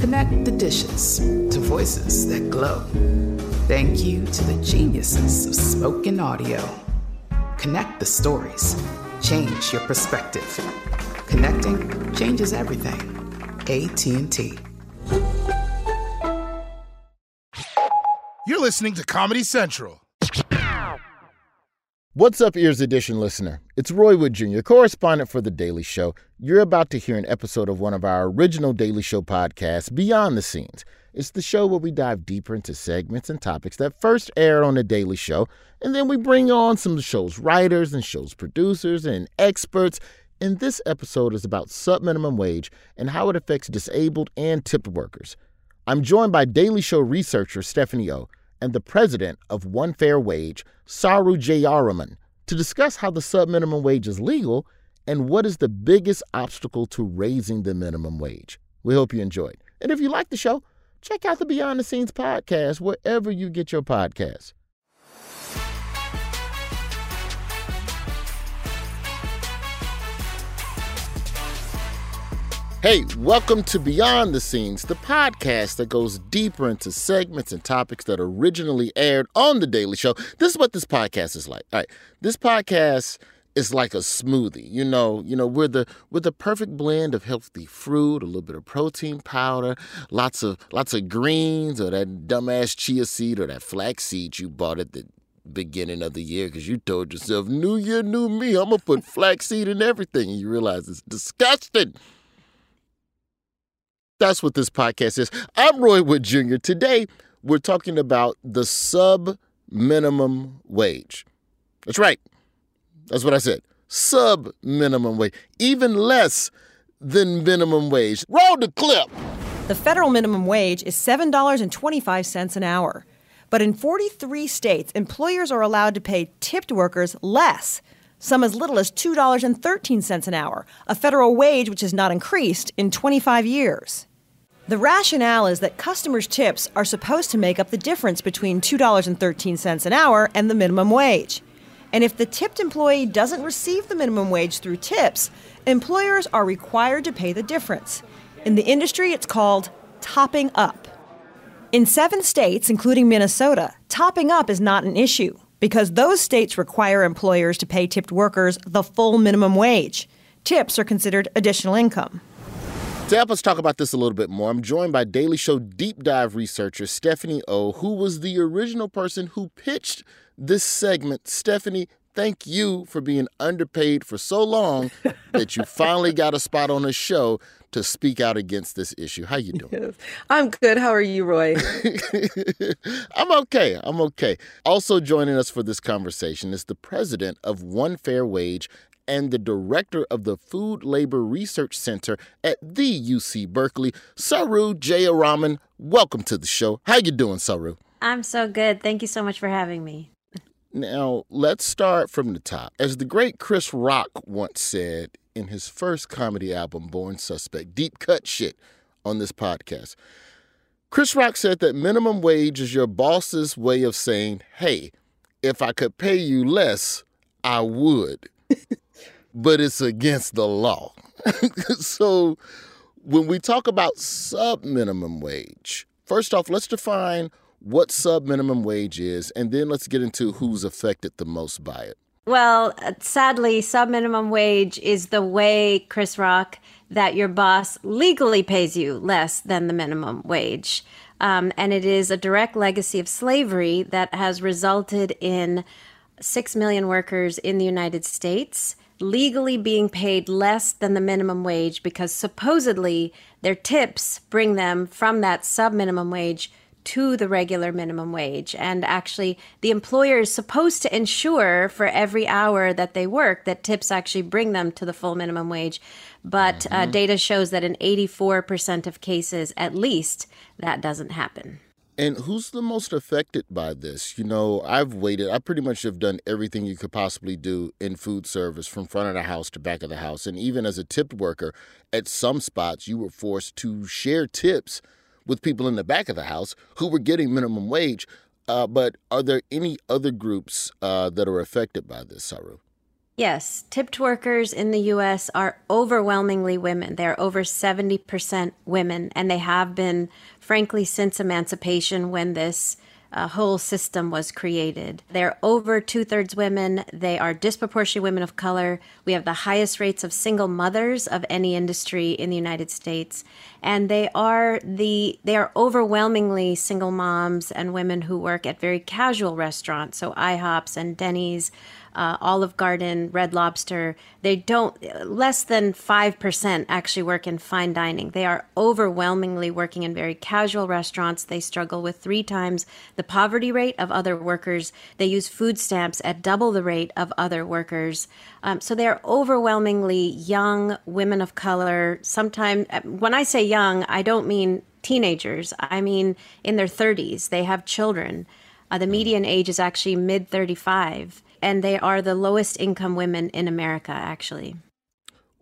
Connect the dishes to voices that glow. Thank you to the geniuses of spoken audio. Connect the stories. Change your perspective. Connecting changes everything. AT&T. You're listening to Comedy Central. What's up, Ears Edition listener? It's Roy Wood Jr., correspondent for The Daily Show. You're about to hear an episode of one of our original Daily Show podcasts, Beyond the Scenes. It's the show where we dive deeper into segments and topics that first aired on The Daily Show, and then we bring on some of the show's writers and show's producers and experts. And this episode is about subminimum wage and how it affects disabled and tipped workers. I'm joined by Daily Show researcher Stephanie O and the president of One Fair Wage, Saru Jayaraman, to discuss how the subminimum wage is legal and what is the biggest obstacle to raising the minimum wage. We hope you enjoyed. And if you like the show, check out the Beyond the Scenes podcast wherever you get your podcasts. Hey, welcome to Beyond the Scenes, the podcast that goes deeper into segments and topics that originally aired on The Daily Show. This is what this podcast is like. All right, this podcast is like a smoothie. You know, you know, we're the we're the perfect blend of healthy fruit, a little bit of protein powder, lots of lots of greens, or that dumbass chia seed or that flax seed you bought at the beginning of the year because you told yourself, "New year, new me. I'm gonna put flax seed in everything," and you realize it's disgusting. That's what this podcast is. I'm Roy Wood Jr. Today, we're talking about the sub minimum wage. That's right. That's what I said. Sub minimum wage. Even less than minimum wage. Roll the clip. The federal minimum wage is $7.25 an hour. But in 43 states, employers are allowed to pay tipped workers less, some as little as $2.13 an hour, a federal wage which has not increased in 25 years. The rationale is that customers' tips are supposed to make up the difference between $2.13 an hour and the minimum wage. And if the tipped employee doesn't receive the minimum wage through tips, employers are required to pay the difference. In the industry, it's called topping up. In seven states, including Minnesota, topping up is not an issue because those states require employers to pay tipped workers the full minimum wage. Tips are considered additional income. To help us talk about this a little bit more, I'm joined by Daily Show deep dive researcher Stephanie O, who was the original person who pitched this segment. Stephanie, thank you for being underpaid for so long that you finally got a spot on the show to speak out against this issue. How you doing? Yes. I'm good. How are you, Roy? I'm okay. I'm okay. Also joining us for this conversation is the president of One Fair Wage and the director of the Food Labor Research Center at the UC Berkeley, Saru Jayaraman. Welcome to the show. How you doing, Saru? I'm so good. Thank you so much for having me. Now, let's start from the top. As the great Chris Rock once said in his first comedy album, Born Suspect, deep cut shit on this podcast. Chris Rock said that minimum wage is your boss's way of saying, hey, if I could pay you less, I would. but it's against the law. so when we talk about sub minimum wage, first off, let's define what sub minimum wage is, and then let's get into who's affected the most by it. Well, sadly, sub minimum wage is the way Chris Rock that your boss legally pays you less than the minimum wage. Um, and it is a direct legacy of slavery that has resulted in 6 million workers in the United States legally being paid less than the minimum wage because supposedly their tips bring them from that sub minimum wage to the regular minimum wage. And actually, the employer is supposed to ensure for every hour that they work that tips actually bring them to the full minimum wage. But uh, mm-hmm. uh, data shows that in 84% of cases, at least, that doesn't happen. And who's the most affected by this? You know, I've waited. I pretty much have done everything you could possibly do in food service from front of the house to back of the house. And even as a tipped worker, at some spots, you were forced to share tips with people in the back of the house who were getting minimum wage. Uh, but are there any other groups uh, that are affected by this, Saru? Yes, tipped workers in the US are overwhelmingly women. They're over 70% women, and they have been, frankly, since emancipation when this uh, whole system was created. They're over two thirds women. They are disproportionately women of color. We have the highest rates of single mothers of any industry in the United States, and they are the they are overwhelmingly single moms and women who work at very casual restaurants, so IHOPs and Denny's uh, Olive Garden, Red Lobster, they don't, less than 5% actually work in fine dining. They are overwhelmingly working in very casual restaurants. They struggle with three times the poverty rate of other workers. They use food stamps at double the rate of other workers. Um, so they are overwhelmingly young women of color. Sometimes, when I say young, I don't mean teenagers, I mean in their 30s. They have children. Uh, the median age is actually mid 35 and they are the lowest income women in America, actually.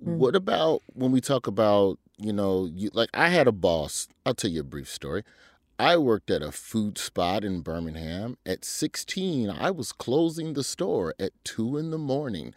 Mm. What about when we talk about, you know, you, like I had a boss, I'll tell you a brief story. I worked at a food spot in Birmingham. At 16, I was closing the store at 2 in the morning,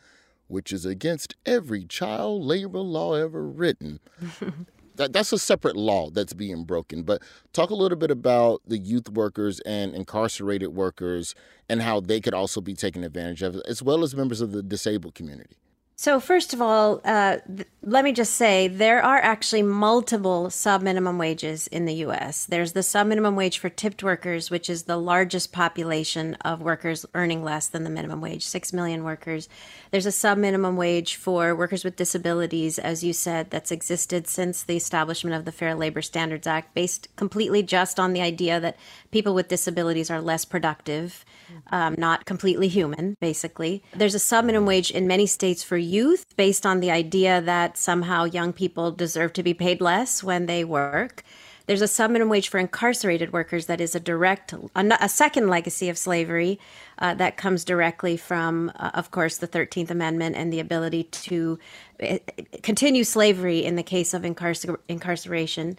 which is against every child labor law ever written. that, that's a separate law that's being broken. But talk a little bit about the youth workers and incarcerated workers and how they could also be taken advantage of, as well as members of the disabled community. So, first of all, uh, th- let me just say there are actually multiple sub minimum wages in the US. There's the sub minimum wage for tipped workers, which is the largest population of workers earning less than the minimum wage, 6 million workers. There's a sub minimum wage for workers with disabilities, as you said, that's existed since the establishment of the Fair Labor Standards Act, based completely just on the idea that people with disabilities are less productive, um, not completely human, basically. There's a sub minimum wage in many states for youth based on the idea that somehow young people deserve to be paid less when they work. There's a sub minimum wage for incarcerated workers that is a direct, a, second legacy of slavery uh, that comes directly from, uh, of course, the 13th Amendment and the ability to uh, continue slavery in the case of incarcer- incarceration.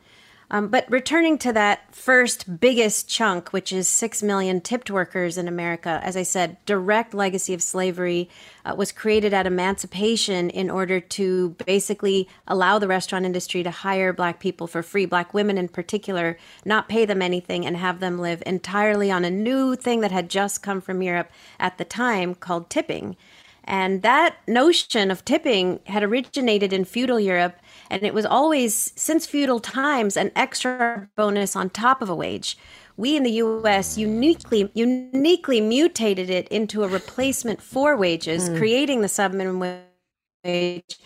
Um, but returning to that first biggest chunk, which is 6 million tipped workers in America, as I said, direct legacy of slavery uh, was created at emancipation in order to basically allow the restaurant industry to hire black people for free, black women in particular, not pay them anything and have them live entirely on a new thing that had just come from Europe at the time called tipping. And that notion of tipping had originated in feudal Europe and it was always, since feudal times, an extra bonus on top of a wage. We in the US uniquely uniquely mutated it into a replacement for wages, mm. creating the subminimum wage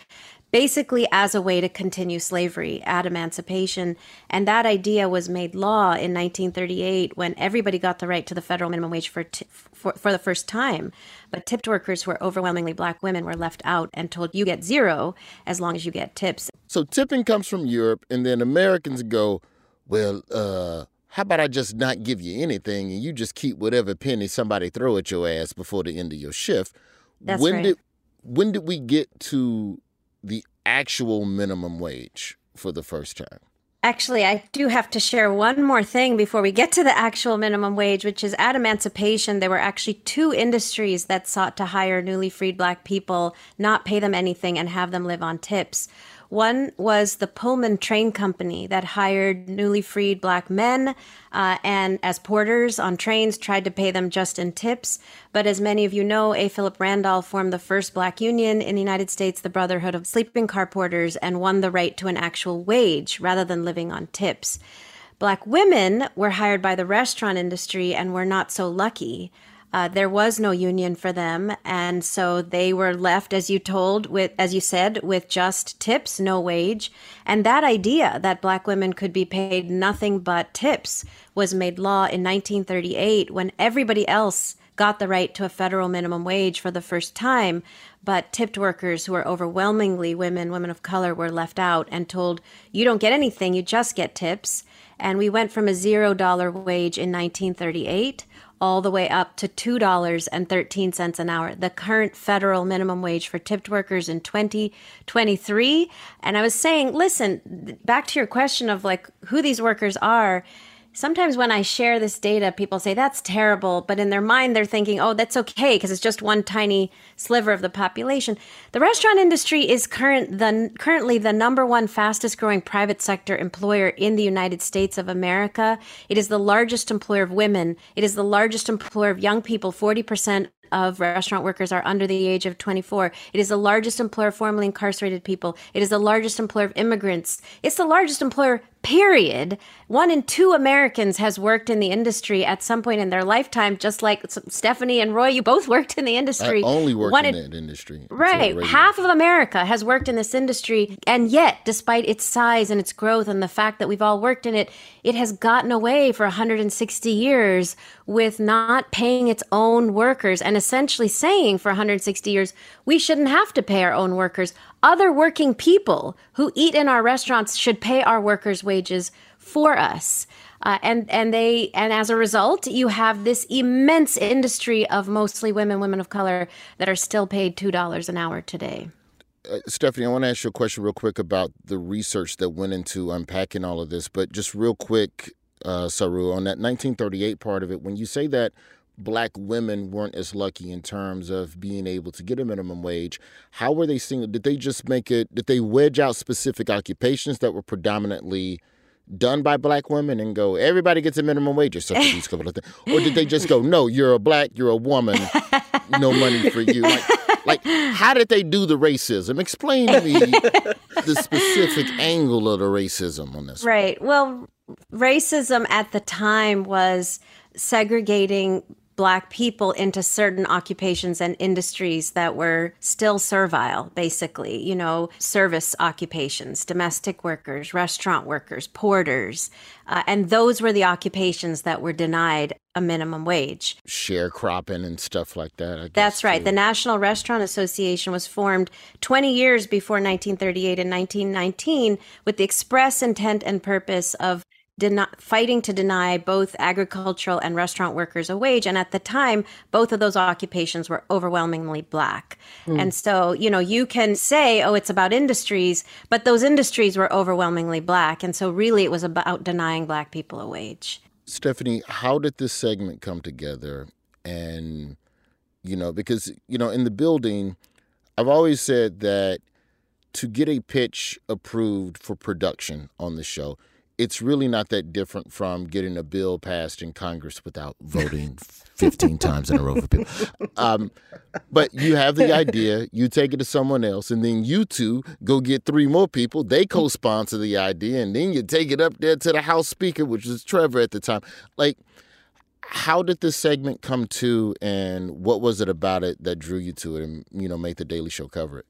basically as a way to continue slavery at emancipation. And that idea was made law in 1938 when everybody got the right to the federal minimum wage for, t- for, for the first time. But tipped workers who are overwhelmingly black women were left out and told you get zero as long as you get tips. So tipping comes from Europe, and then Americans go, well, uh, how about I just not give you anything and you just keep whatever penny somebody throw at your ass before the end of your shift? That's when right. did when did we get to the actual minimum wage for the first time? Actually, I do have to share one more thing before we get to the actual minimum wage, which is at emancipation, there were actually two industries that sought to hire newly freed black people, not pay them anything, and have them live on tips. One was the Pullman Train Company that hired newly freed black men uh, and as porters on trains tried to pay them just in tips. But as many of you know, A. Philip Randolph formed the first black union in the United States, the Brotherhood of Sleeping Car Porters, and won the right to an actual wage rather than living on tips. Black women were hired by the restaurant industry and were not so lucky. Uh, there was no union for them, and so they were left, as you told, with as you said, with just tips, no wage. And that idea that black women could be paid nothing but tips was made law in 1938 when everybody else got the right to a federal minimum wage for the first time, but tipped workers who were overwhelmingly women, women of color, were left out and told, "You don't get anything; you just get tips." And we went from a zero dollar wage in 1938 all the way up to $2.13 an hour, the current federal minimum wage for tipped workers in 2023. And I was saying, listen, back to your question of like who these workers are sometimes when I share this data, people say that's terrible, but in their mind, they're thinking, oh, that's okay because it's just one tiny sliver of the population. The restaurant industry is current the, currently the number one fastest growing private sector employer in the United States of America. It is the largest employer of women. It is the largest employer of young people. 40% of restaurant workers are under the age of 24. It is the largest employer of formerly incarcerated people. It is the largest employer of immigrants. It's the largest employer period, one in two Americans has worked in the industry at some point in their lifetime, just like Stephanie and Roy, you both worked in the industry. I only worked one in, in that industry. Right. Half of America has worked in this industry. And yet, despite its size and its growth and the fact that we've all worked in it, it has gotten away for 160 years with not paying its own workers and essentially saying for 160 years, we shouldn't have to pay our own workers. Other working people who eat in our restaurants should pay our workers' wages for us. Uh, and and they and as a result, you have this immense industry of mostly women, women of color that are still paid two dollars an hour today. Uh, Stephanie, I want to ask you a question real quick about the research that went into unpacking all of this. But just real quick, uh, Saru, on that 1938 part of it, when you say that black women weren't as lucky in terms of being able to get a minimum wage. How were they seeing? Did they just make it, did they wedge out specific occupations that were predominantly done by black women and go, everybody gets a minimum wage or such these couple of things? Or did they just go, no, you're a black, you're a woman, no money for you? Like, like how did they do the racism? Explain to me the specific angle of the racism on this. Right. Well, racism at the time was segregating black people into certain occupations and industries that were still servile, basically, you know, service occupations, domestic workers, restaurant workers, porters. Uh, and those were the occupations that were denied a minimum wage. Sharecropping and stuff like that. Guess, That's right. Too. The National Restaurant Association was formed 20 years before 1938 and 1919 with the express intent and purpose of deny, fighting to deny both agricultural and restaurant workers a wage. And at the time, both of those occupations were overwhelmingly black. Mm. And so, you know, you can say, oh, it's about industries, but those industries were overwhelmingly black. And so, really, it was about denying black people a wage. Stephanie, how did this segment come together? And, you know, because, you know, in the building, I've always said that to get a pitch approved for production on the show, it's really not that different from getting a bill passed in Congress without voting 15 times in a row for people. Um, but you have the idea, you take it to someone else, and then you two go get three more people. They co sponsor the idea, and then you take it up there to the House Speaker, which was Trevor at the time. Like, how did this segment come to, and what was it about it that drew you to it and, you know, make the Daily Show cover it?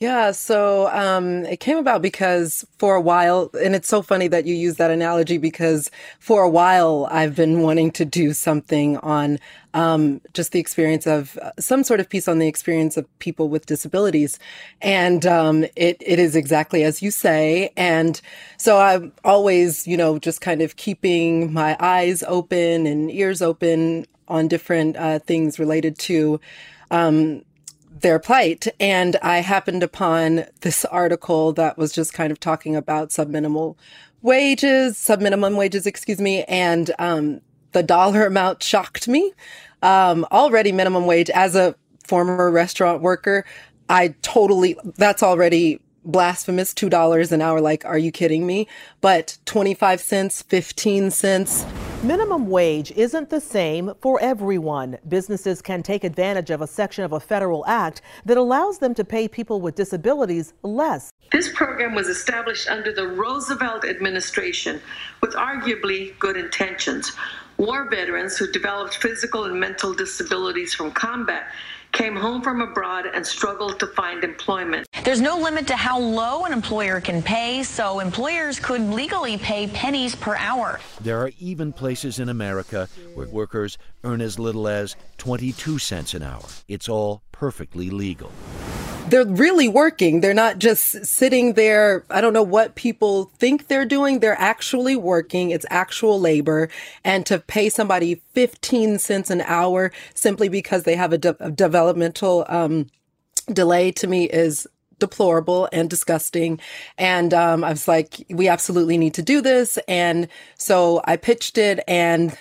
Yeah, so um, it came about because for a while, and it's so funny that you use that analogy because for a while I've been wanting to do something on um, just the experience of uh, some sort of piece on the experience of people with disabilities, and um, it it is exactly as you say, and so I'm always, you know, just kind of keeping my eyes open and ears open on different uh, things related to um, their plight. And I happened upon this article that was just kind of talking about subminimal wages, subminimum wages, excuse me. And, um, the dollar amount shocked me. Um, already minimum wage as a former restaurant worker. I totally, that's already blasphemous $2 an hour. Like, are you kidding me? But 25 cents, 15 cents. Minimum wage isn't the same for everyone. Businesses can take advantage of a section of a federal act that allows them to pay people with disabilities less. This program was established under the Roosevelt administration with arguably good intentions. War veterans who developed physical and mental disabilities from combat came home from abroad and struggled to find employment. There's no limit to how low an employer can pay, so employers could legally pay pennies per hour. There are even places in America where workers earn as little as 22 cents an hour. It's all perfectly legal they're really working. They're not just sitting there. I don't know what people think they're doing. They're actually working. It's actual labor. And to pay somebody 15 cents an hour simply because they have a, de- a developmental um, delay to me is deplorable and disgusting. And um, I was like, we absolutely need to do this. And so I pitched it and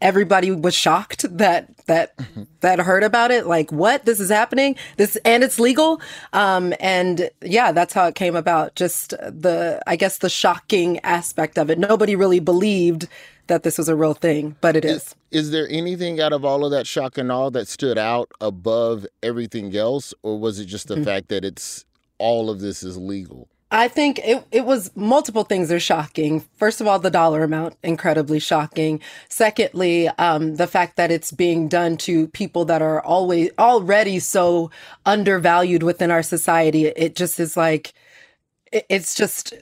everybody was shocked that that that heard about it. Like what? This is happening? This and it's legal? Um and yeah that's how it came about. Just the i guess the shocking aspect of it. Nobody really believed that this was a real thing but it is is, is there anything out of all of that shock and all that stood out above everything else or was it just the mm-hmm. fact that it's all of this is legal I think it, it was multiple things are shocking. First of all, the dollar amount, incredibly shocking. Secondly, um, the fact that it's being done to people that are always already so undervalued within our society. It just is like, it, it's just,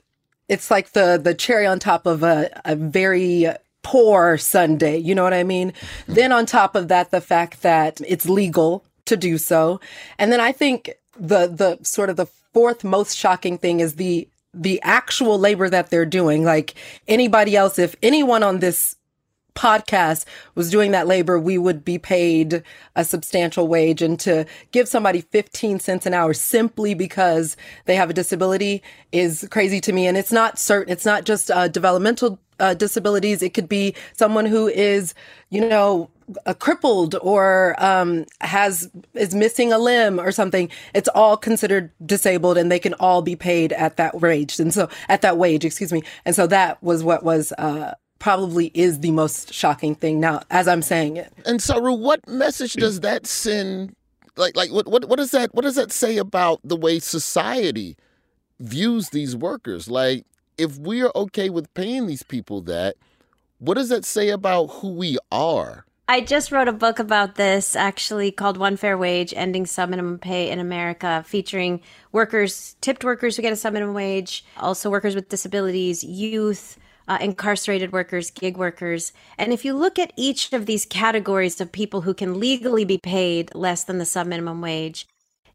it's like the, the cherry on top of a, a very poor sundae. You know what I mean? then on top of that, the fact that it's legal to do so. And then I think the, the sort of the fourth most shocking thing is the the actual labor that they're doing. Like anybody else, if anyone on this podcast was doing that labor, we would be paid a substantial wage. And to give somebody 15 cents an hour simply because they have a disability is crazy to me. And it's not certain, it's not just uh, developmental uh, disabilities. It could be someone who is, you know, a crippled or um, has is missing a limb or something. It's all considered disabled, and they can all be paid at that wage. And so, at that wage, excuse me. And so that was what was. Uh, probably is the most shocking thing now as i'm saying it and saru what message does that send like like what, what what does that what does that say about the way society views these workers like if we are okay with paying these people that, what does that say about who we are? I just wrote a book about this actually called One Fair Wage Ending Subminimum Pay in America, featuring workers, tipped workers who get a subminimum wage, also workers with disabilities, youth, uh, incarcerated workers, gig workers. And if you look at each of these categories of people who can legally be paid less than the subminimum wage,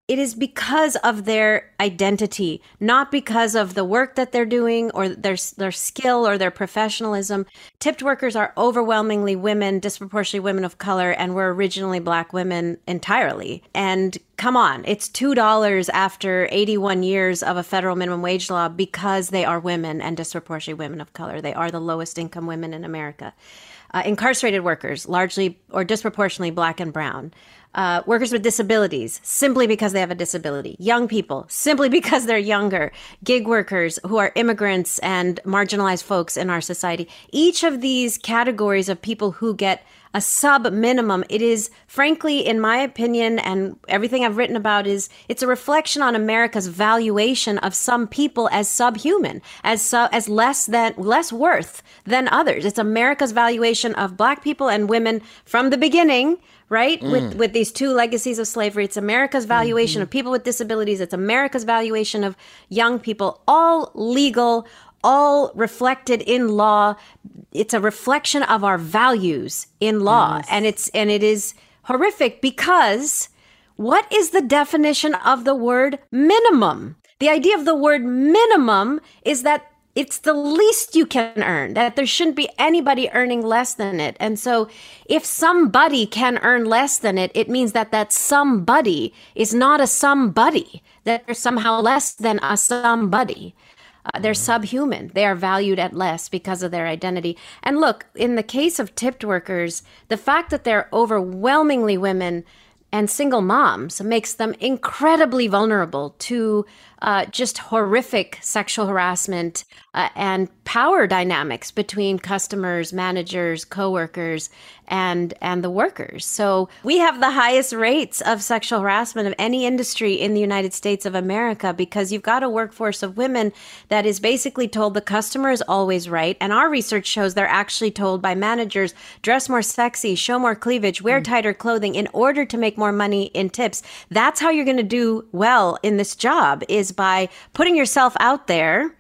it is because of their identity, not because of the work that they're doing or their their skill or their professionalism. Tipped workers are overwhelmingly women, disproportionately women of color, and were originally black women entirely. And come on, it's two dollars after 81 years of a federal minimum wage law because they are women and disproportionately women of color. They are the lowest income women in America. Uh, incarcerated workers, largely or disproportionately black and brown uh, workers with disabilities simply because they have a disability, young people simply because they're younger, gig workers who are immigrants and marginalized folks in our society. Each of these categories of people who get a sub minimum. It is, frankly, in my opinion, and everything I've written about is it's a reflection on America's valuation of some people as subhuman, as su- as less than less worth than others. It's America's valuation of black people and women from the beginning right? Mm. With with these two legacies of slavery, it's America's valuation mm-hmm. of people with disabilities, it's America's valuation of young people, all legal, all reflected in law. It's a reflection of our values in law, yes. and it's and it is horrific because what is the definition of the word minimum? The idea of the word minimum is that it's the least you can earn that there shouldn't be anybody earning less than it. And so if somebody can earn less than it it means that that somebody is not a somebody that they're somehow less than a somebody. Uh, they're subhuman. They are valued at less because of their identity. And look in the case of tipped workers the fact that they're overwhelmingly women and single moms makes them incredibly vulnerable to uh, just horrific sexual harassment uh, and power dynamics between customers, managers, coworkers, and and the workers. So we have the highest rates of sexual harassment of any industry in the United States of America because you've got a workforce of women that is basically told the customer is always right, and our research shows they're actually told by managers dress more sexy, show more cleavage, wear mm. tighter clothing in order to make more money in tips. That's how you're going to do well in this job is by putting yourself out there,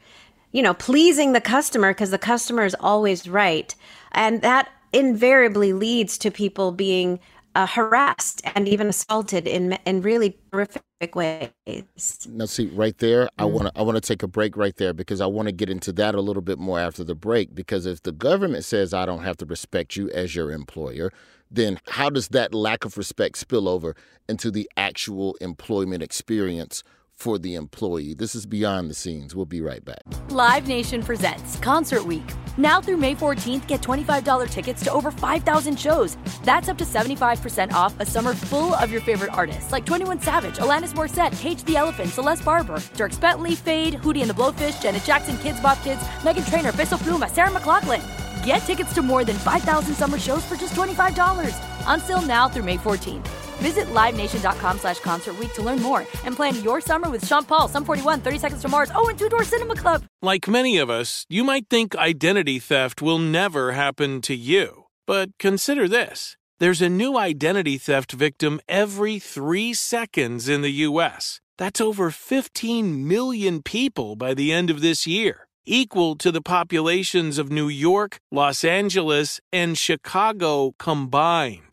you know, pleasing the customer because the customer is always right. And that invariably leads to people being uh, harassed and even assaulted in in really horrific ways. Now, see, right there. I want to I want to take a break right there because I want to get into that a little bit more after the break. Because if the government says I don't have to respect you as your employer, then how does that lack of respect spill over into the actual employment experience for the employee. This is Beyond the Scenes. We'll be right back. Live Nation presents Concert Week. Now through May 14th, get $25 tickets to over 5,000 shows. That's up to 75% off a summer full of your favorite artists like 21 Savage, Alanis Morissette, Cage the Elephant, Celeste Barber, Dierks Bentley, Feid, Hootie and the Blowfish, Janet Jackson, Kidz Bop Kids, Meghan Trainor, Peso Pluma, Sarah McLachlan. Get tickets to more than 5,000 summer shows for just $25. Until now through May 14th. Visit LiveNation.com slash Concert to learn more and plan your summer with Sean Paul, Sum 41, 30 Seconds to Mars, oh, and Two Door Cinema Club. Like many of us, you might think identity theft will never happen to you. But consider this. There's a new identity theft victim every three seconds in the U.S. That's over 15 million people by the end of this year, equal to the populations of New York, Los Angeles, and Chicago combined.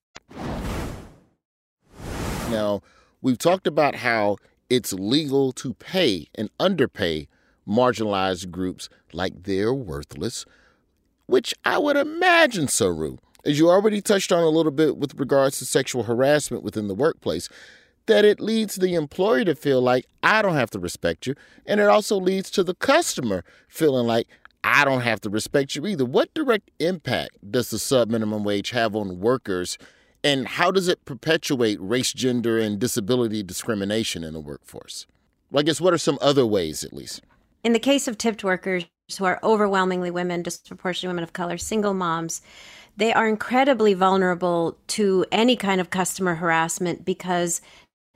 Now, we've talked about how it's legal to pay and underpay marginalized groups like they're worthless, which I would imagine, Saru, as you already touched on a little bit with regards to sexual harassment within the workplace, that it leads the employer to feel like I don't have to respect you. And it also leads to the customer feeling like I don't have to respect you either. What direct impact does the sub minimum wage have on workers and how does it perpetuate race, gender, and disability discrimination in the workforce? Well, I guess what are some other ways, at least? In the case of tipped workers, who are overwhelmingly women, disproportionately women of color, single moms, they are incredibly vulnerable to any kind of customer harassment because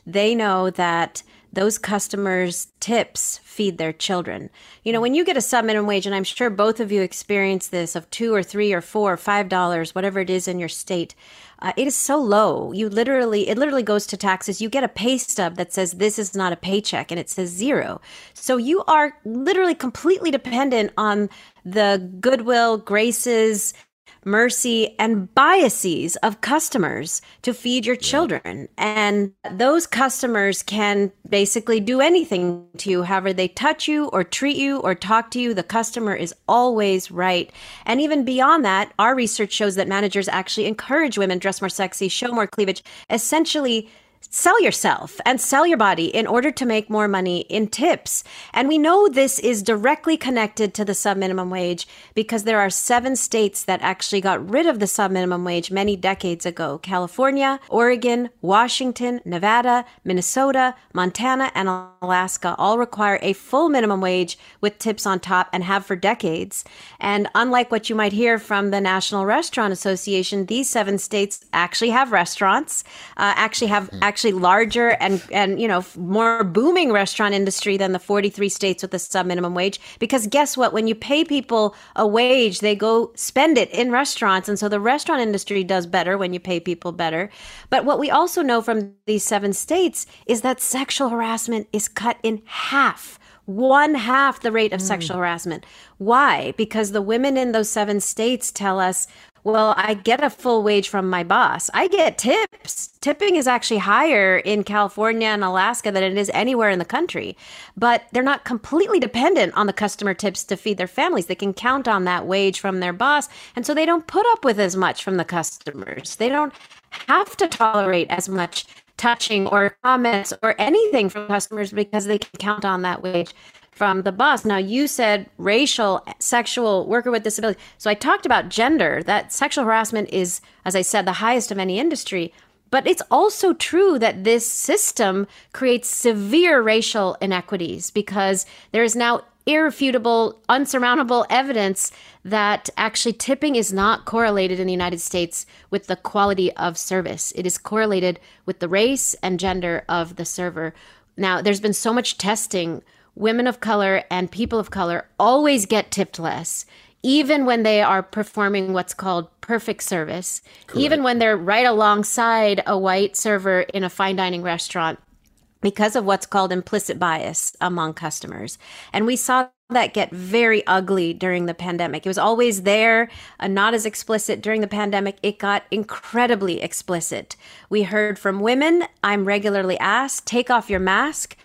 they know that those customers' tips feed their children. You know, when you get a sub minimum wage, and I'm sure both of you experience this of two or three or four or five dollars, whatever it is in your state, uh, it is so low. You literally, it literally goes to taxes. You get a pay stub that says this is not a paycheck and it says zero. So you are literally completely dependent on the goodwill, graces, mercy, and biases of customers to feed your children. And those customers can basically do anything to you, however they touch you or treat you or talk to you. The customer is always right. And even beyond that, our research shows that managers actually encourage women dress more sexy, show more cleavage, essentially sell yourself and sell your body in order to make more money in tips. And we know this is directly connected to the sub minimum wage because there are seven states that actually got rid of the sub minimum wage many decades ago California, Oregon, Washington, Nevada, Minnesota, Montana, and Alaska all require a full minimum wage with tips on top and have for decades. And unlike what you might hear from the National Restaurant Association, these seven states actually have restaurants, uh, actually have. Mm actually larger and and you know more booming restaurant industry than the 43 states with the sub minimum wage because guess what when you pay people a wage they go spend it in restaurants and so the restaurant industry does better when you pay people better but what we also know from these seven states is that sexual harassment is cut in half one half the rate of mm. sexual harassment. Why? Because the women in those seven states tell us, well, I get a full wage from my boss. I get tips. Tipping is actually higher in California and Alaska than it is anywhere in the country. But they're not completely dependent on the customer tips to feed their families. They can count on that wage from their boss. And so they don't put up with as much from the customers. They don't have to tolerate as much touching or comments or anything from customers because they can count on that wage from the boss. Now, you said racial, sexual, worker with disability. So I talked about gender, that sexual harassment is, as I said, the highest of any industry. But it's also true that this system creates severe racial inequities because there is now irrefutable, unsurmountable evidence that actually tipping is not correlated in the United States with the quality of service. It is correlated with the race and gender of the server. Now, there's been so much testing. Women of color and people of color always get tipped less, even when they are performing what's called perfect service, Correct. even when they're right alongside a white server in a fine dining restaurant because of what's called implicit bias among customers. And we saw that get very ugly during the pandemic. It was always there, uh, not as explicit during the pandemic. It got incredibly explicit. We heard from women, I'm regularly asked, take off your mask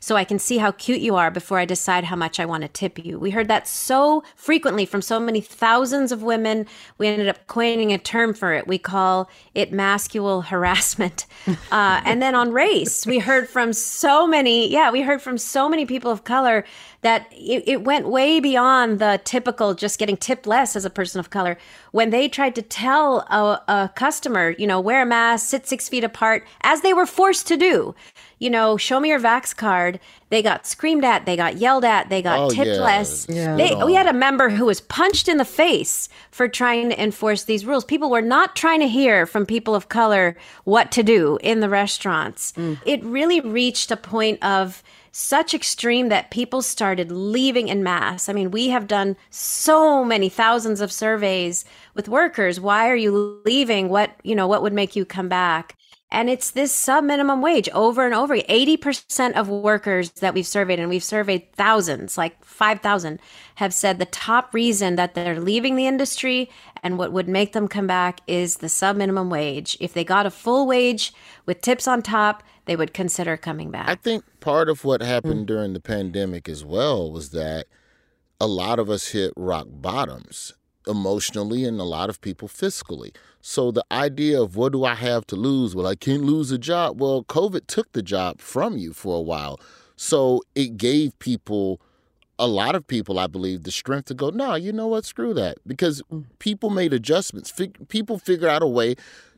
so I can see how cute you are before I decide how much I want to tip you. We heard that so frequently from so many thousands of women. We ended up coining a term for it. We call it maskual harassment. Uh, and then on race, we heard from so many, yeah, we heard from so many people of color that it, it went way beyond the typical just getting tipped less as a person of color. When they tried to tell a, a customer, you know, wear a mask, sit six feet apart, as they were forced to do, you know, show me your Vax card. They got screamed at, they got yelled at, they got oh, tipped yeah. less. Yeah. They, we had a member who was punched in the face for trying to enforce these rules. People were not trying to hear from people of color what to do in the restaurants. Mm. It really reached a point of such extreme that people started leaving in mass. I mean, we have done so many thousands of surveys with workers. Why are you leaving? What, you know, what would make you come back? And it's this sub minimum wage over and over. 80% of workers that we've surveyed, and we've surveyed thousands, like 5,000, have said the top reason that they're leaving the industry and what would make them come back is the sub minimum wage. If they got a full wage with tips on top, they would consider coming back. I think part of what happened mm-hmm. during the pandemic as well was that a lot of us hit rock bottoms emotionally and a lot of people fiscally. So the idea of what do I have to lose? Well, I can't lose a job. Well, COVID took the job from you for a while. So it gave people a lot of people, I believe, the strength to go, no, you know what, screw that. Because mm. people made adjustments. Fig- people figured out a way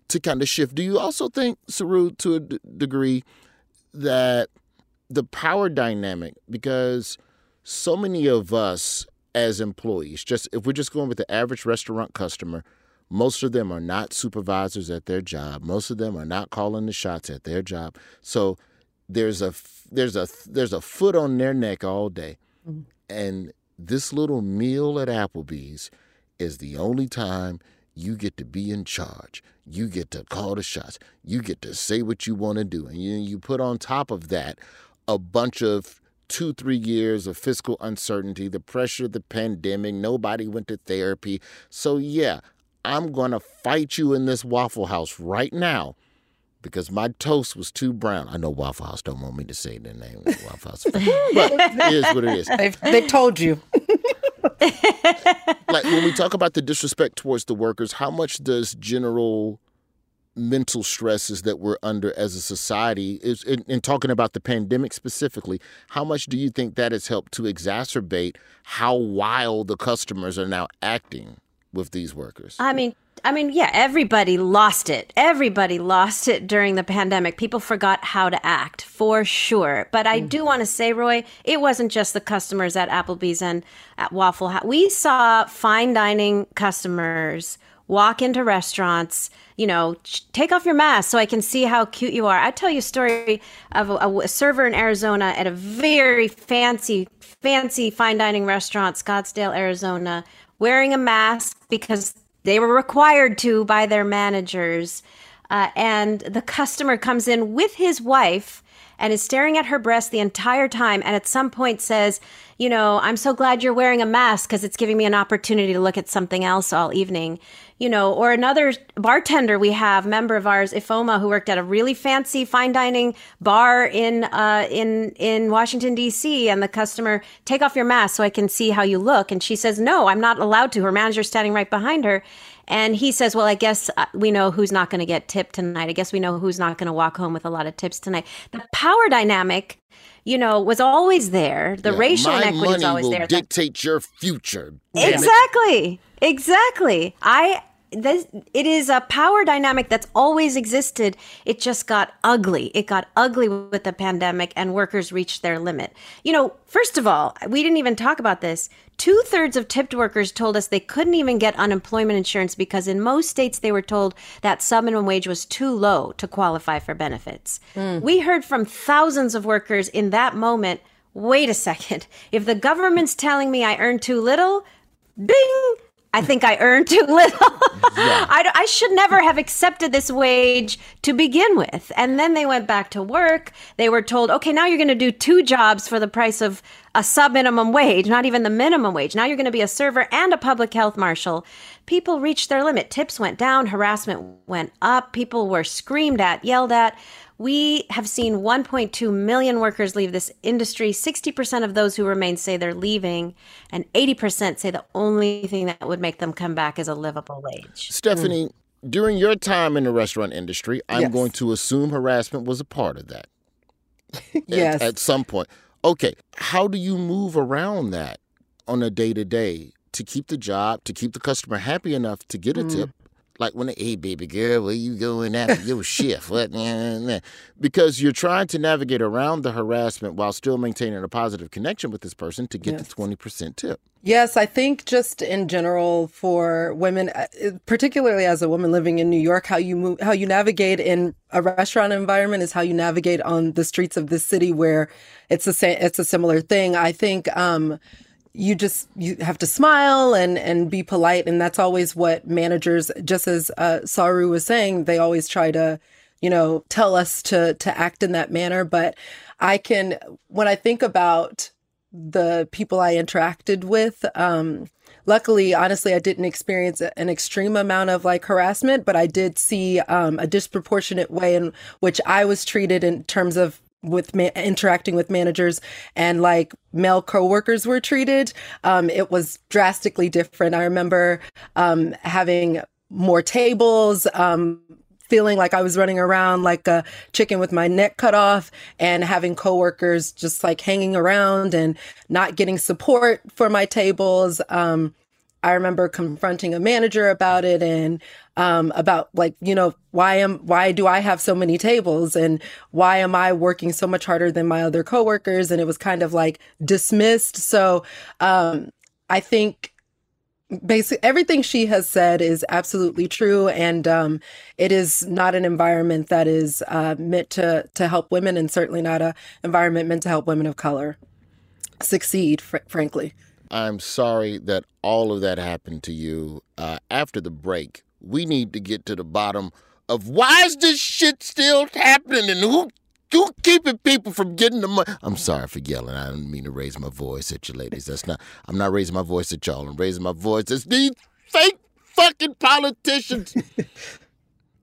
to kind of shift. Do you also think, Saru, to a d- degree, that the power dynamic, because so many of us as employees, just if we're just going with the average restaurant customer, most of them are not supervisors at their job. Most of them are not calling the shots at their job. So there's a there's a there's a foot on their neck all day. Mm-hmm. And this little meal at Applebee's is the only time you get to be in charge. You get to call the shots. You get to say what you want to do. And you, you put on top of that a bunch of two, three years of fiscal uncertainty, the pressure of the pandemic, nobody went to therapy. So, yeah, I'm going to fight you in this Waffle House right now because my toast was too brown. I know Waffle House don't want me to say their name, Waffle House, but it is what it is. They've, they told you. like when we talk about the disrespect towards the workers, how much does general mental stresses that we're under as a society is in, in, talking about the pandemic specifically how much do you think that has helped to exacerbate how wild the customers are now acting with these workers i mean I mean, yeah, everybody lost it. Everybody lost it during the pandemic. People forgot how to act for sure. But I mm do want to say, Roy, it wasn't just the customers at Applebee's and at Waffle House. We saw fine dining customers walk into restaurants, you know, take off your mask so I can see how cute you are. I tell you a story of a, a server in Arizona at a very fancy, fancy fine dining restaurant, Scottsdale, Arizona, wearing a mask because they were required to by their managers. Uh, and the customer comes in with his wife and is staring at her breast the entire time. And at some point says, You know, I'm so glad you're wearing a mask because it's giving me an opportunity to look at something else all evening. You know, or another bartender we have, member of ours, Ifoma, who worked at a really fancy fine dining bar in uh, in in Washington D.C. And the customer, take off your mask so I can see how you look. And she says, No, I'm not allowed to. Her manager's standing right behind her. And he says, Well, I guess uh, we know who's not going to get tipped tonight. I guess we know who's not going to walk home with a lot of tips tonight. The power dynamic, you know, was always there. The Yeah, racial inequity was always will there. dictate your future. damn it. Exactly. Exactly. I this, it is a power dynamic that's always existed. It just got ugly. It got ugly with the pandemic, and workers reached their limit. You know, first of all, we didn't even talk about this. Two thirds of tipped workers told us they couldn't even get unemployment insurance because in most states they were told that subminimum wage was too low to qualify for benefits. Hmm. We heard from thousands of workers in that moment wait a second. If the government's telling me I earn too little, bing, I think I earned too little. I, I should never have accepted this wage to begin with. And then they went back to work. They were told, okay, now you're going to do two jobs for the price of a sub minimum wage, not even the minimum wage. Now you're going to be a server and a public health marshal. People reached their limit. Tips went down, harassment went up, people were screamed at, yelled at. We have seen 1.2 million workers leave this industry. 60% of those who remain say they're leaving, and 80% say the only thing that would make them come back is a livable wage. Stephanie, during your time in the restaurant industry, I'm Yes. going to assume harassment was a part of that. at- Yes. At, some point. Okay. How do you move around that on a day to day to keep the job, to keep the customer happy enough to get a Mm. tip? Like when they, hey, baby girl, where you going after your shift? What? Nah, nah, nah. Because you're trying to navigate around the harassment while still maintaining a positive connection with this person to get Yes. the 20% tip. Yes, I think just in general for women, uh, particularly as a woman living in New York, how you move, how you navigate in a restaurant environment is how you navigate on the streets of this city where it's a it's a similar thing. I think um, you just you have to smile and and be polite, and that's always what managers, just as uh, Saru was saying, they always try to you know tell us to to act in that manner. But I can when I think about the people I interacted with. Um, luckily, honestly, I didn't experience an extreme amount of like harassment, but I did see um, a disproportionate way in which I was treated in terms of with ma- interacting with managers and like male coworkers were treated. Um, it was drastically different. I remember um, having more tables, um, feeling like I was running around like a chicken with my neck cut off and having coworkers just like hanging around and not getting support for my tables. Um, I remember confronting a manager about it and um, about like you know why am why do I have so many tables and why am I working so much harder than my other coworkers? And it was kind of like dismissed. So um, I think basically everything she has said is absolutely true. And um, it is not an environment that is uh, meant to to help women and certainly not a environment meant to help women of color succeed fr- frankly I'm sorry that all of that happened to you. Uh, after the break, we need to get to the bottom of why is this shit still happening and who who keeping people from getting the money. I'm sorry for yelling. I didn't mean to raise my voice at you ladies. That's not. I'm not raising my voice at y'all. I'm raising my voice at these fake fucking politicians.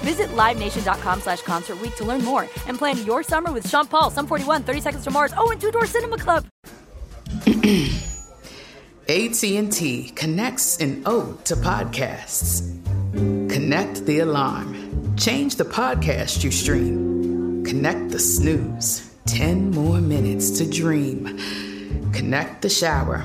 Visit LiveNation.com slash Concert to learn more and plan your summer with Sean Paul, Sum 41, 30 Seconds to Mars, oh, and Two Door Cinema Club. AT&T connects an ode to podcasts. Connect the alarm. Change the podcast you stream. Connect the snooze, 10 more minutes to dream. Connect the shower,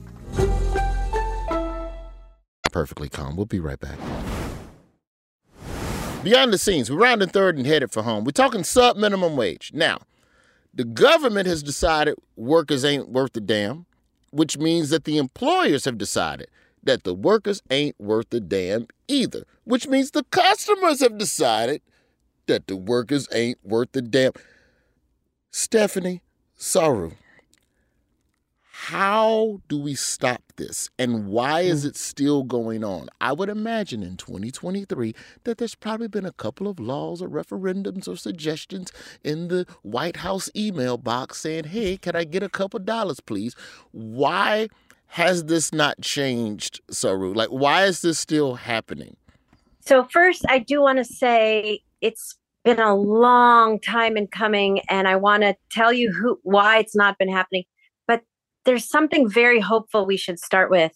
Perfectly calm. We'll be right back. Beyond the scenes, we're rounding third and headed for home. We're talking sub minimum wage. Now, the government has decided workers ain't worth a damn, which means that the employers have decided that the workers ain't worth a damn either, which means the customers have decided that the workers ain't worth a damn. Stephanie Saru, how do we stop this and why is mm. it still going on? I would imagine in 2023 that there's probably been a couple of laws or referendums or suggestions in the White House email box saying, hey, can I get a couple dollars, please? Why has this not changed, Saru? Like, why is this still happening? So, first, I do want to say it's been a long time in coming, and I want to tell you who why it's not been happening. There's something very hopeful we should start with.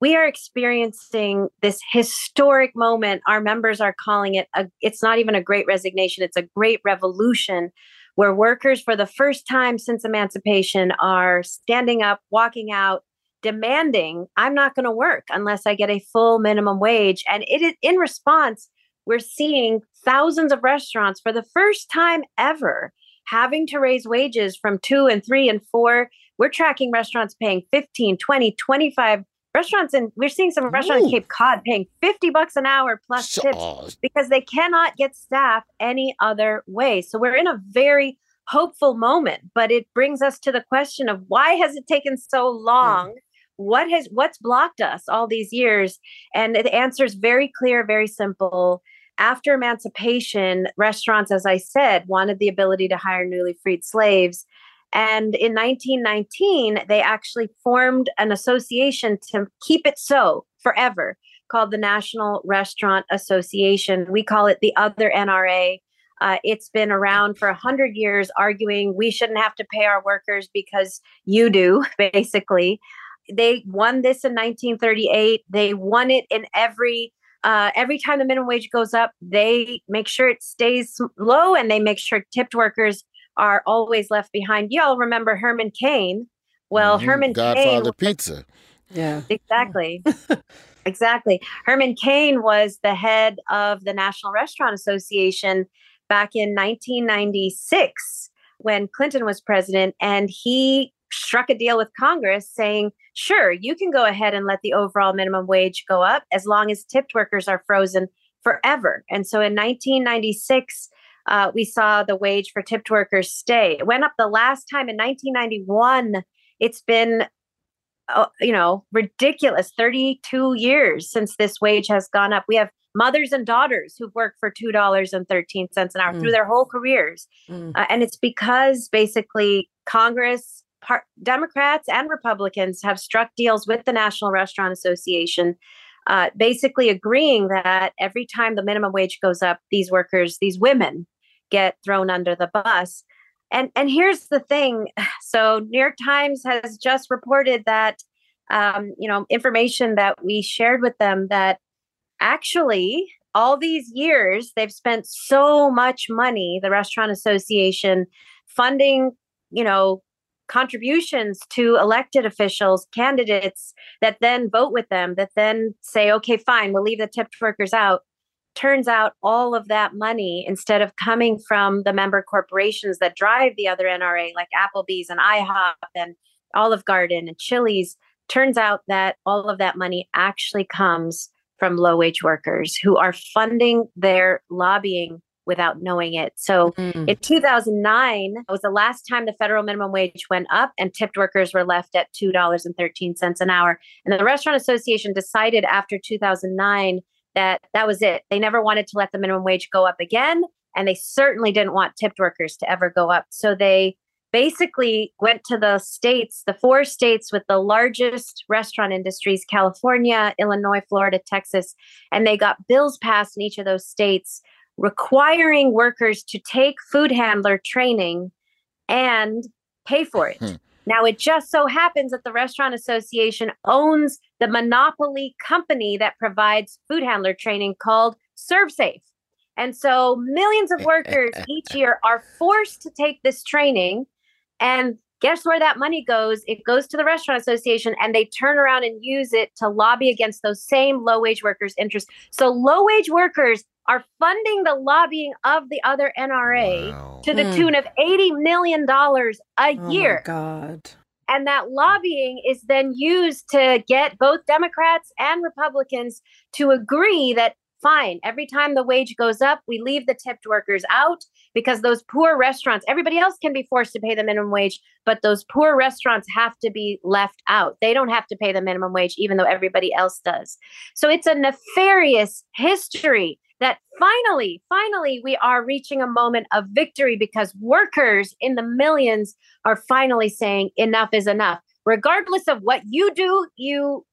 We are experiencing this historic moment. Our members are calling it a, it's not even a great resignation, it's a great revolution where workers, for the first time since emancipation, are standing up, walking out, demanding I'm not going to work unless I get a full minimum wage. And it is in response, we're seeing thousands of restaurants for the first time ever having to raise wages from two and three and four. We're tracking restaurants paying 15, 20, 25 restaurants and we're seeing some restaurants in Cape Cod paying 50 bucks an hour plus tips because they cannot get staff any other way. So we're in a very hopeful moment, but it brings us to the question of why has it taken so long? Mm. what has what's blocked us all these years? And the answer is very clear very simple. After emancipation restaurants as i said wanted the ability to hire newly freed slaves and in 1919 they actually formed an association to keep it so forever called the national restaurant association. We call it the other nra uh, it's been around for 100 years arguing we shouldn't have to pay our workers because you do basically. They won this in 1938. They won it in every uh, every time the minimum wage goes up, they make sure it stays low and they make sure tipped workers are always left behind. You all remember Herman Cain? Well, mm-hmm. Herman Godfather Cain, Pizza. Yeah, exactly. exactly. Herman Cain was the head of the National Restaurant Association back in 1996 when Clinton was president, and he struck a deal with Congress saying, sure, you can go ahead and let the overall minimum wage go up as long as tipped workers are frozen forever. And so in 1996, uh, we saw the wage for tipped workers stay. It went up the last time in 1991. It's been, uh, you know, ridiculous 32 years since this wage has gone up. We have mothers and daughters who've worked for $2.13 an hour mm. through their whole careers. Mm. Uh, and it's because basically Congress par- Democrats and Republicans have struck deals with the National Restaurant Association, uh, basically agreeing that every time the minimum wage goes up, these workers, these women, get thrown under the bus. And and here's the thing. So New York Times has just reported that um, you know information that we shared with them that actually all these years they've spent so much money the restaurant association funding you know contributions to elected officials, candidates that then vote with them, that then say, okay, fine, we'll leave the tipped workers out. Turns out all of that money, instead of coming from the member corporations that drive the other NRA, like Applebee's and IHOP and Olive Garden and Chili's, turns out that all of that money actually comes from low wage workers who are funding their lobbying without knowing it. So mm. in 2009 was the last time the federal minimum wage went up and tipped workers were left at $2.13 an hour. And the Restaurant Association decided after 2009 that that was it. They never wanted to let the minimum wage go up again. and they certainly didn't want tipped workers to ever go up. So they basically went to the states, the four states with the largest restaurant industries California, Illinois, Florida, Texas and they got bills passed in each of those states requiring workers to take food handler training and pay for it. Hmm. Now, it just so happens that the Restaurant Association owns the monopoly company that provides food handler training called ServSafe. And so millions of workers each year are forced to take this training. And guess where that money goes? It goes to the Restaurant Association and they turn around and use it to lobby against those same low wage workers' interests. So low wage workers are funding the lobbying of the other NRA wow. to the mm. tune of $80 million a oh year. God. And that lobbying is then used to get both Democrats and Republicans to agree that fine, every time the wage goes up, we leave the tipped workers out because those poor restaurants, everybody else can be forced to pay the minimum wage, but those poor restaurants have to be left out. They don't have to pay the minimum wage, even though everybody else does. So it's a nefarious history that finally, finally, we are reaching a moment of victory because workers in the millions are finally saying enough is enough. Regardless of what you do, you,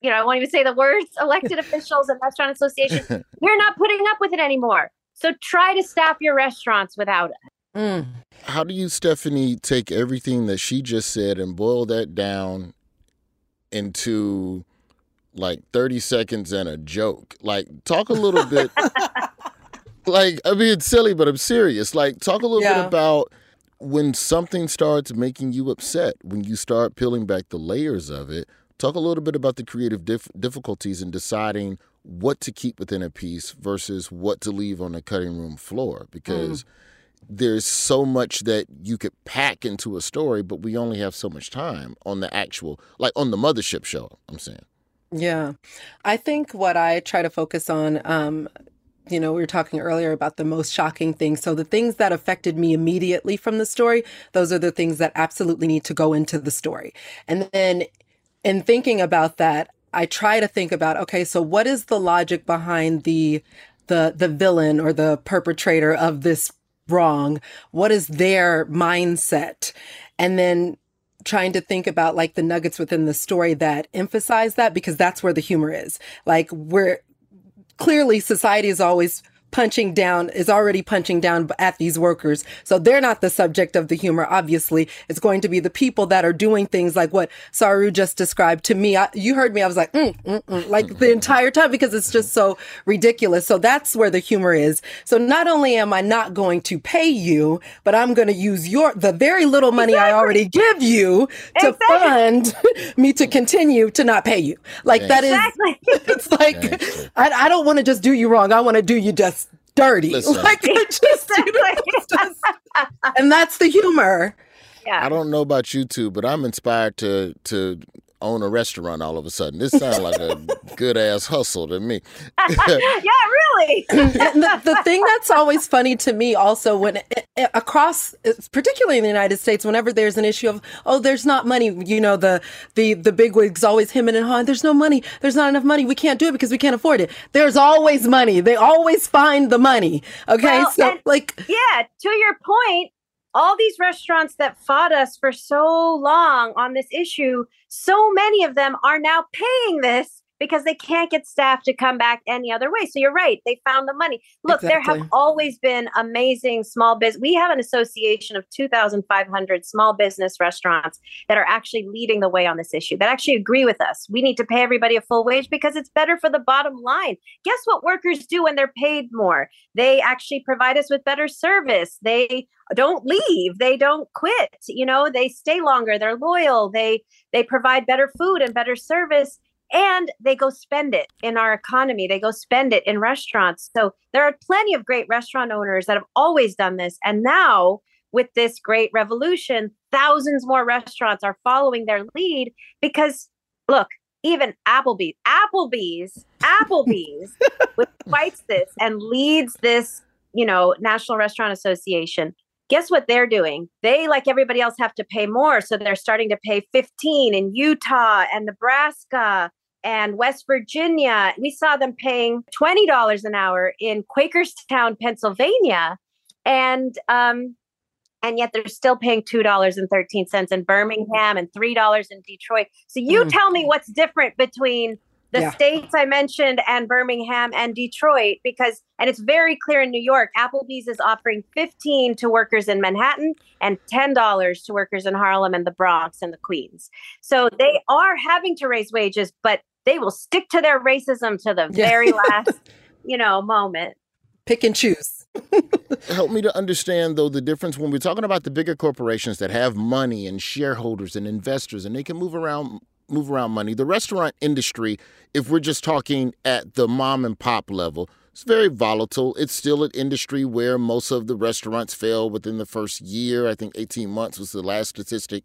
you know, I won't even say the words, elected officials and restaurant associations, you're not putting up with it anymore. So try to staff your restaurants without it. Mm. How do you, Stephanie, take everything that she just said and boil that down into like 30 seconds and a joke. Like, talk a little bit. like, I mean, it's silly, but I'm serious. Like, talk a little yeah. bit about when something starts making you upset, when you start peeling back the layers of it. Talk a little bit about the creative dif- difficulties in deciding what to keep within a piece versus what to leave on the cutting room floor because. Mm there's so much that you could pack into a story, but we only have so much time on the actual, like on the mothership show. I'm saying. Yeah. I think what I try to focus on, um, you know, we were talking earlier about the most shocking things. So the things that affected me immediately from the story, those are the things that absolutely need to go into the story. And then in thinking about that, I try to think about, okay, so what is the logic behind the the the villain or the perpetrator of this wrong? What is their mindset? And then trying to think about like the nuggets within the story that emphasize that because that's where the humor is. Like we're clearly society is always punching down is already punching down at these workers. So they're not the subject of the humor. Obviously, it's going to be the people that are doing things like what Saru just described to me. I, you heard me. I was like, mm, mm, mm, like the entire time because it's just so ridiculous. So that's where the humor is. So not only am I not going to pay you, but I'm going to use your, the very little money exactly. I already give you to exactly. fund me to continue to not pay you. Like that is, exactly. it's like, I, I don't want to just do you wrong. I want to do you just dirty. Listen. Like just, you know, just, and that's the humor. Yeah. I don't know about you two, but I'm inspired to to own a restaurant all of a sudden. This sounds like a good ass hustle to me. yeah, really. the, the, thing that's always funny to me also when it, it, across particularly in the United States whenever there's an issue of oh there's not money, you know the the the big wigs always him and hawing there's no money. There's not enough money. We can't do it because we can't afford it. There's always money. They always find the money. Okay? Well, so like Yeah, to your point, all these restaurants that fought us for so long on this issue, so many of them are now paying this because they can't get staff to come back any other way. So you're right. They found the money. Look, exactly. there have always been amazing small business. We have an association of 2,500 small business restaurants that are actually leading the way on this issue, that actually agree with us. We need to pay everybody a full wage because it's better for the bottom line. Guess what workers do when they're paid more? They actually provide us with better service. They don't leave they don't quit you know they stay longer they're loyal they they provide better food and better service and they go spend it in our economy. They go spend it in restaurants. So there are plenty of great restaurant owners that have always done this. And now, with this great revolution, thousands more restaurants are following their lead because, look, even Applebee's, Applebee's, Applebee's, which fights this and leads this, you know, National Restaurant Association. Guess what they're doing? They, like everybody else, have to pay more. So they're starting to pay 15 in Utah and Nebraska and West Virginia. We saw them paying $20 an hour in Quakertown, Pennsylvania. And um, and yet they're still paying $2.13 in Birmingham and $3 in Detroit. So you mm. tell me what's different between the yeah. states I mentioned and Birmingham and Detroit because and it's very clear in New York Applebee's is offering 15 to workers in Manhattan and $10 to workers in Harlem and the Bronx and the Queens. So they are having to raise wages but they will stick to their racism to the yeah. very last, you know, moment. Pick and choose. Help me to understand, though, the difference when we're talking about the bigger corporations that have money and shareholders and investors, and they can move around move around money. The restaurant industry, if we're just talking at the mom and pop level, it's very volatile. It's still an industry where most of the restaurants fail within the first year. I think 18 months was the last statistic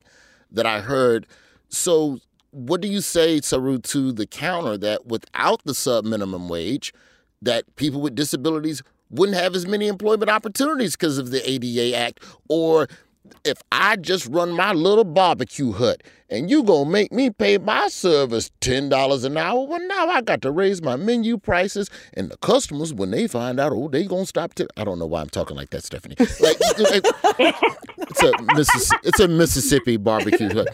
that I heard. So, what do you say, Saru, to the counter that without the sub minimum wage, that people with disabilities wouldn't have as many employment opportunities because of the ADA Act. Or if I just run my little barbecue hut and you gonna make me pay my service ten dollars an hour, well now I got to raise my menu prices and the customers when they find out, oh, they gonna stop. I don't know why I'm talking like that, Stephanie. Like, it's a Mississippi, it's a Mississippi barbecue hut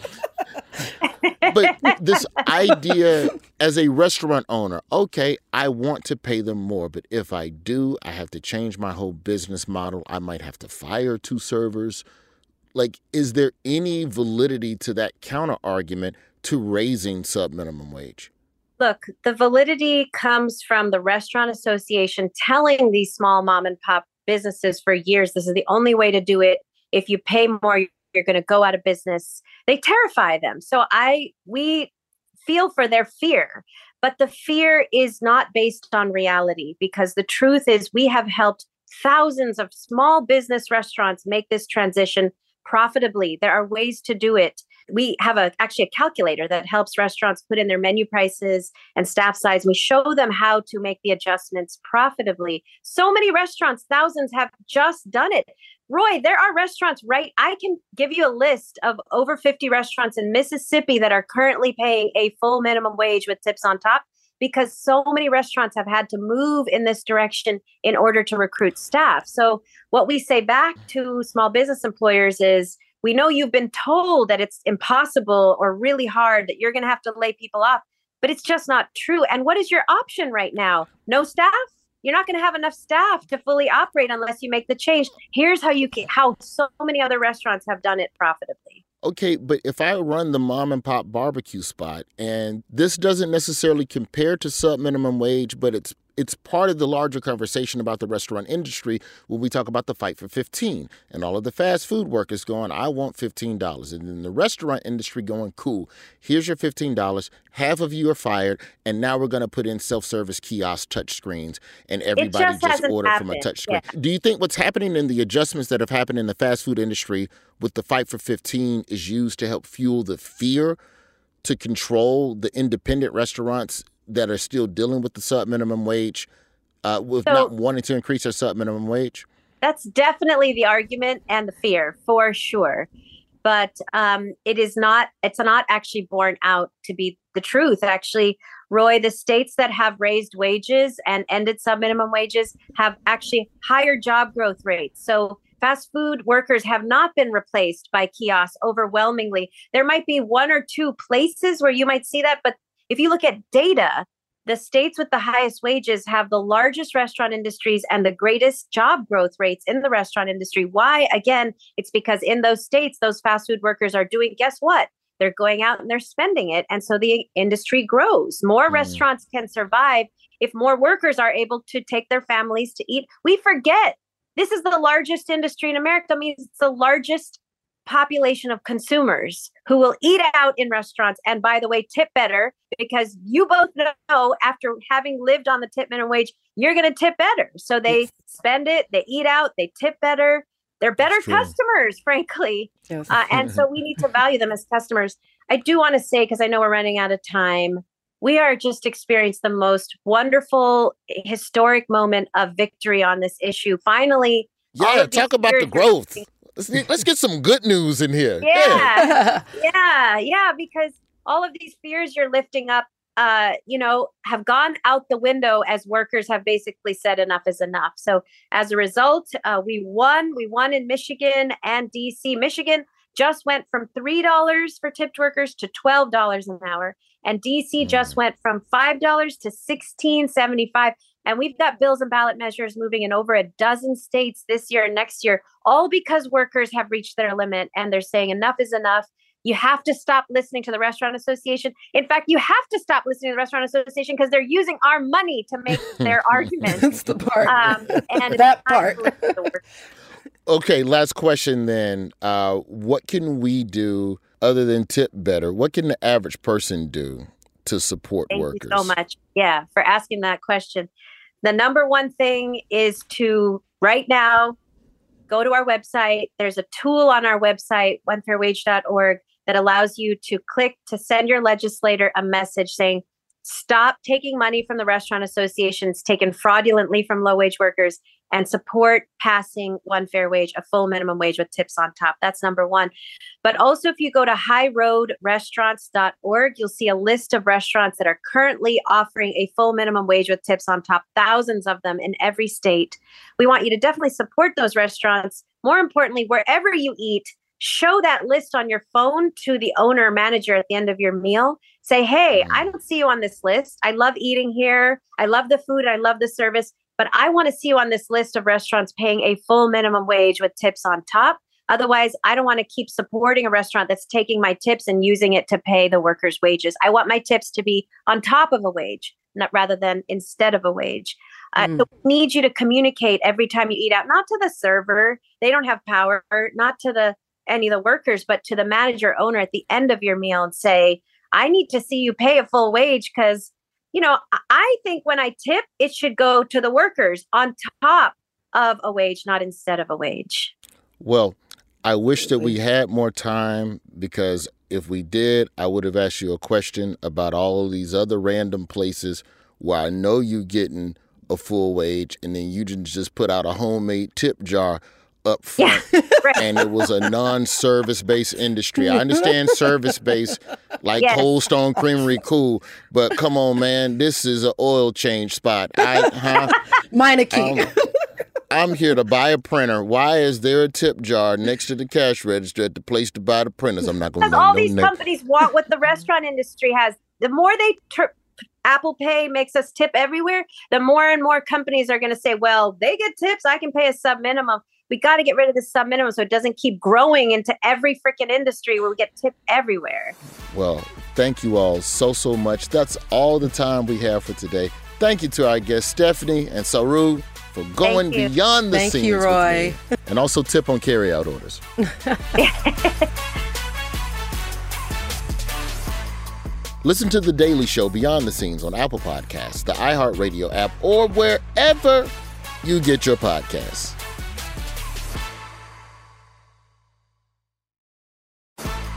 but this idea as a restaurant owner, okay, I want to pay them more, but if I do, I have to change my whole business model. I might have to fire two servers. Like, is there any validity to that counter argument to raising sub minimum wage? Look, the validity comes from the Restaurant Association telling these small mom and pop businesses for years this is the only way to do it. If you pay more, you're going to go out of business they terrify them so i we feel for their fear but the fear is not based on reality because the truth is we have helped thousands of small business restaurants make this transition profitably. There are ways to do it. We have a actually a calculator that helps restaurants put in their menu prices and staff size. We show them how to make the adjustments profitably. So many restaurants thousands have just done it. Roy, there are restaurants right. I can give you a list of over 50 restaurants in Mississippi that are currently paying a full minimum wage with tips on top because so many restaurants have had to move in this direction in order to recruit staff. So, what we say back to small business employers is we know you've been told that it's impossible or really hard, that you're going to have to lay people off, but it's just not true. And what is your option right now? No staff? you're not going to have enough staff to fully operate unless you make the change. Here's how you can, how so many other restaurants have done it profitably. Okay, but if I run the mom and pop barbecue spot and this doesn't necessarily compare to sub minimum wage, but it's it's part of the larger conversation about the restaurant industry when we talk about the fight for 15 and all of the fast food workers going, I want $15. And then the restaurant industry going, cool, here's your $15. Half of you are fired. And now we're going to put in self service kiosk touch screens and everybody just, just order happened. from a touch screen. Yeah. Do you think what's happening in the adjustments that have happened in the fast food industry with the fight for 15 is used to help fuel the fear? to control the independent restaurants that are still dealing with the sub minimum wage, uh, with so, not wanting to increase their sub minimum wage? That's definitely the argument and the fear for sure. But um, it is not, it's not actually borne out to be the truth. Actually, Roy, the states that have raised wages and ended sub minimum wages have actually higher job growth rates. So fast food workers have not been replaced by kiosks overwhelmingly. There might be one or two places where you might see that, but if you look at data, the states with the highest wages have the largest restaurant industries and the greatest job growth rates in the restaurant industry. Why? Again, it's because in those states, those fast food workers are doing, guess what? They're going out and they're spending it. And so the industry grows. More mm. restaurants can survive if more workers are able to take their families to eat. We forget this is the largest industry in America. That means it's the largest population of consumers who will eat out in restaurants. And by the way tip better because you both know after having lived on the tip minimum wage you're going to tip better. So they yes. spend it they eat out they tip better. They're better customers frankly. Yes. uh, and so we need to value them as customers. I do want to say because i know we're running out of time we are just experiencing the most wonderful historic moment of victory on this issue. Finally yeah talk about the growth Let's, let's get some good news in here. Yeah. Yeah. yeah. Yeah. Because all of these fears you're lifting up, uh, you know, have gone out the window as workers have basically said enough is enough. So as a result, uh, we won. We won in Michigan and DC. Michigan just went from $3 for tipped workers to $12 an hour. And DC just went from $5 to $16.75. And we've got bills and ballot measures moving in over a dozen states this year and next year, all because workers have reached their limit and they're saying enough is enough. You have to stop listening to the Restaurant Association. In fact, you have to stop listening to the Restaurant Association because they're using our money to make their arguments. That's the part. Um, and that part. Okay, last question then. Uh, what can we do other than tip better? What can the average person do to support Thank workers? you so much. Yeah, for asking that question. The number one thing is to right now go to our website. There's a tool on our website, onefairwage.org, that allows you to click to send your legislator a message saying, stop taking money from the restaurant associations taken fraudulently from low wage workers and support passing one fair wage a full minimum wage with tips on top. That's number one. But also if you go to highroadrestaurants.org you'll see a list of restaurants that are currently offering a full minimum wage with tips on top thousands of them in every state. We want you to definitely support those restaurants. More importantly wherever you eat show that list on your phone to the owner or manager at the end of your meal. Say, hey, I don't see you on this list. I love eating here. I love the food. I love the service, but I want to see you on this list of restaurants paying a full minimum wage with tips on top. Otherwise, I don't want to keep supporting a restaurant that's taking my tips and using it to pay the workers' wages. I want my tips to be on top of a wage, not rather than instead of a wage. Uh, so we need you to communicate every time you eat out, not to the server, they don't have power, not to the any of the workers, but to the manager owner at the end of your meal and say, I need to see you pay a full wage because, you know, I- I think when I tip, it should go to the workers on top of a wage, not instead of a wage. Well, I wish that we had more time because if we did, I would have asked you a question about all of these other random places where I know you getting a full wage and then you just put out a homemade tip jar up front and it was a non-service based industry. I understand service based like Yes. Cold Stone Creamery cool, but come on man, this is an oil change spot. I huh? Meineke. Um, I'm here to buy a printer. Why is there a tip jar next to the cash register at the place to buy the printers? I'm not going to Because all no these name. companies want what the restaurant industry has. The more they tur Apple Pay makes us tip everywhere, the more and more companies are going to say, well, they get tips. I can pay a sub minimum. We got to get rid of the sub minimum so it doesn't keep growing into every freaking industry where we get tipped everywhere. Well, thank you all so, so much. That's all the time we have for today. Thank you to our guests, Stephanie and Saru, for going you. beyond the Thank scenes. you, with Roy. me. And also tip on carry-out orders. Listen to The Daily Show Beyond the Scenes on Apple Podcasts, the iHeartRadio app, or wherever you get your podcasts.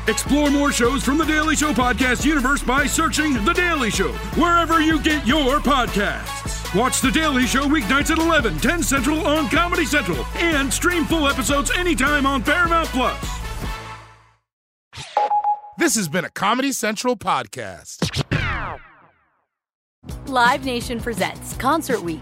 Explore more shows from the Daily Show podcast universe by searching The Daily Show wherever you get your podcasts. Watch The Daily Show weeknights at 11, 10 Central on Comedy Central, and stream full episodes anytime on Paramount Plus. This has been a Comedy Central podcast. Live Nation presents Concert Week.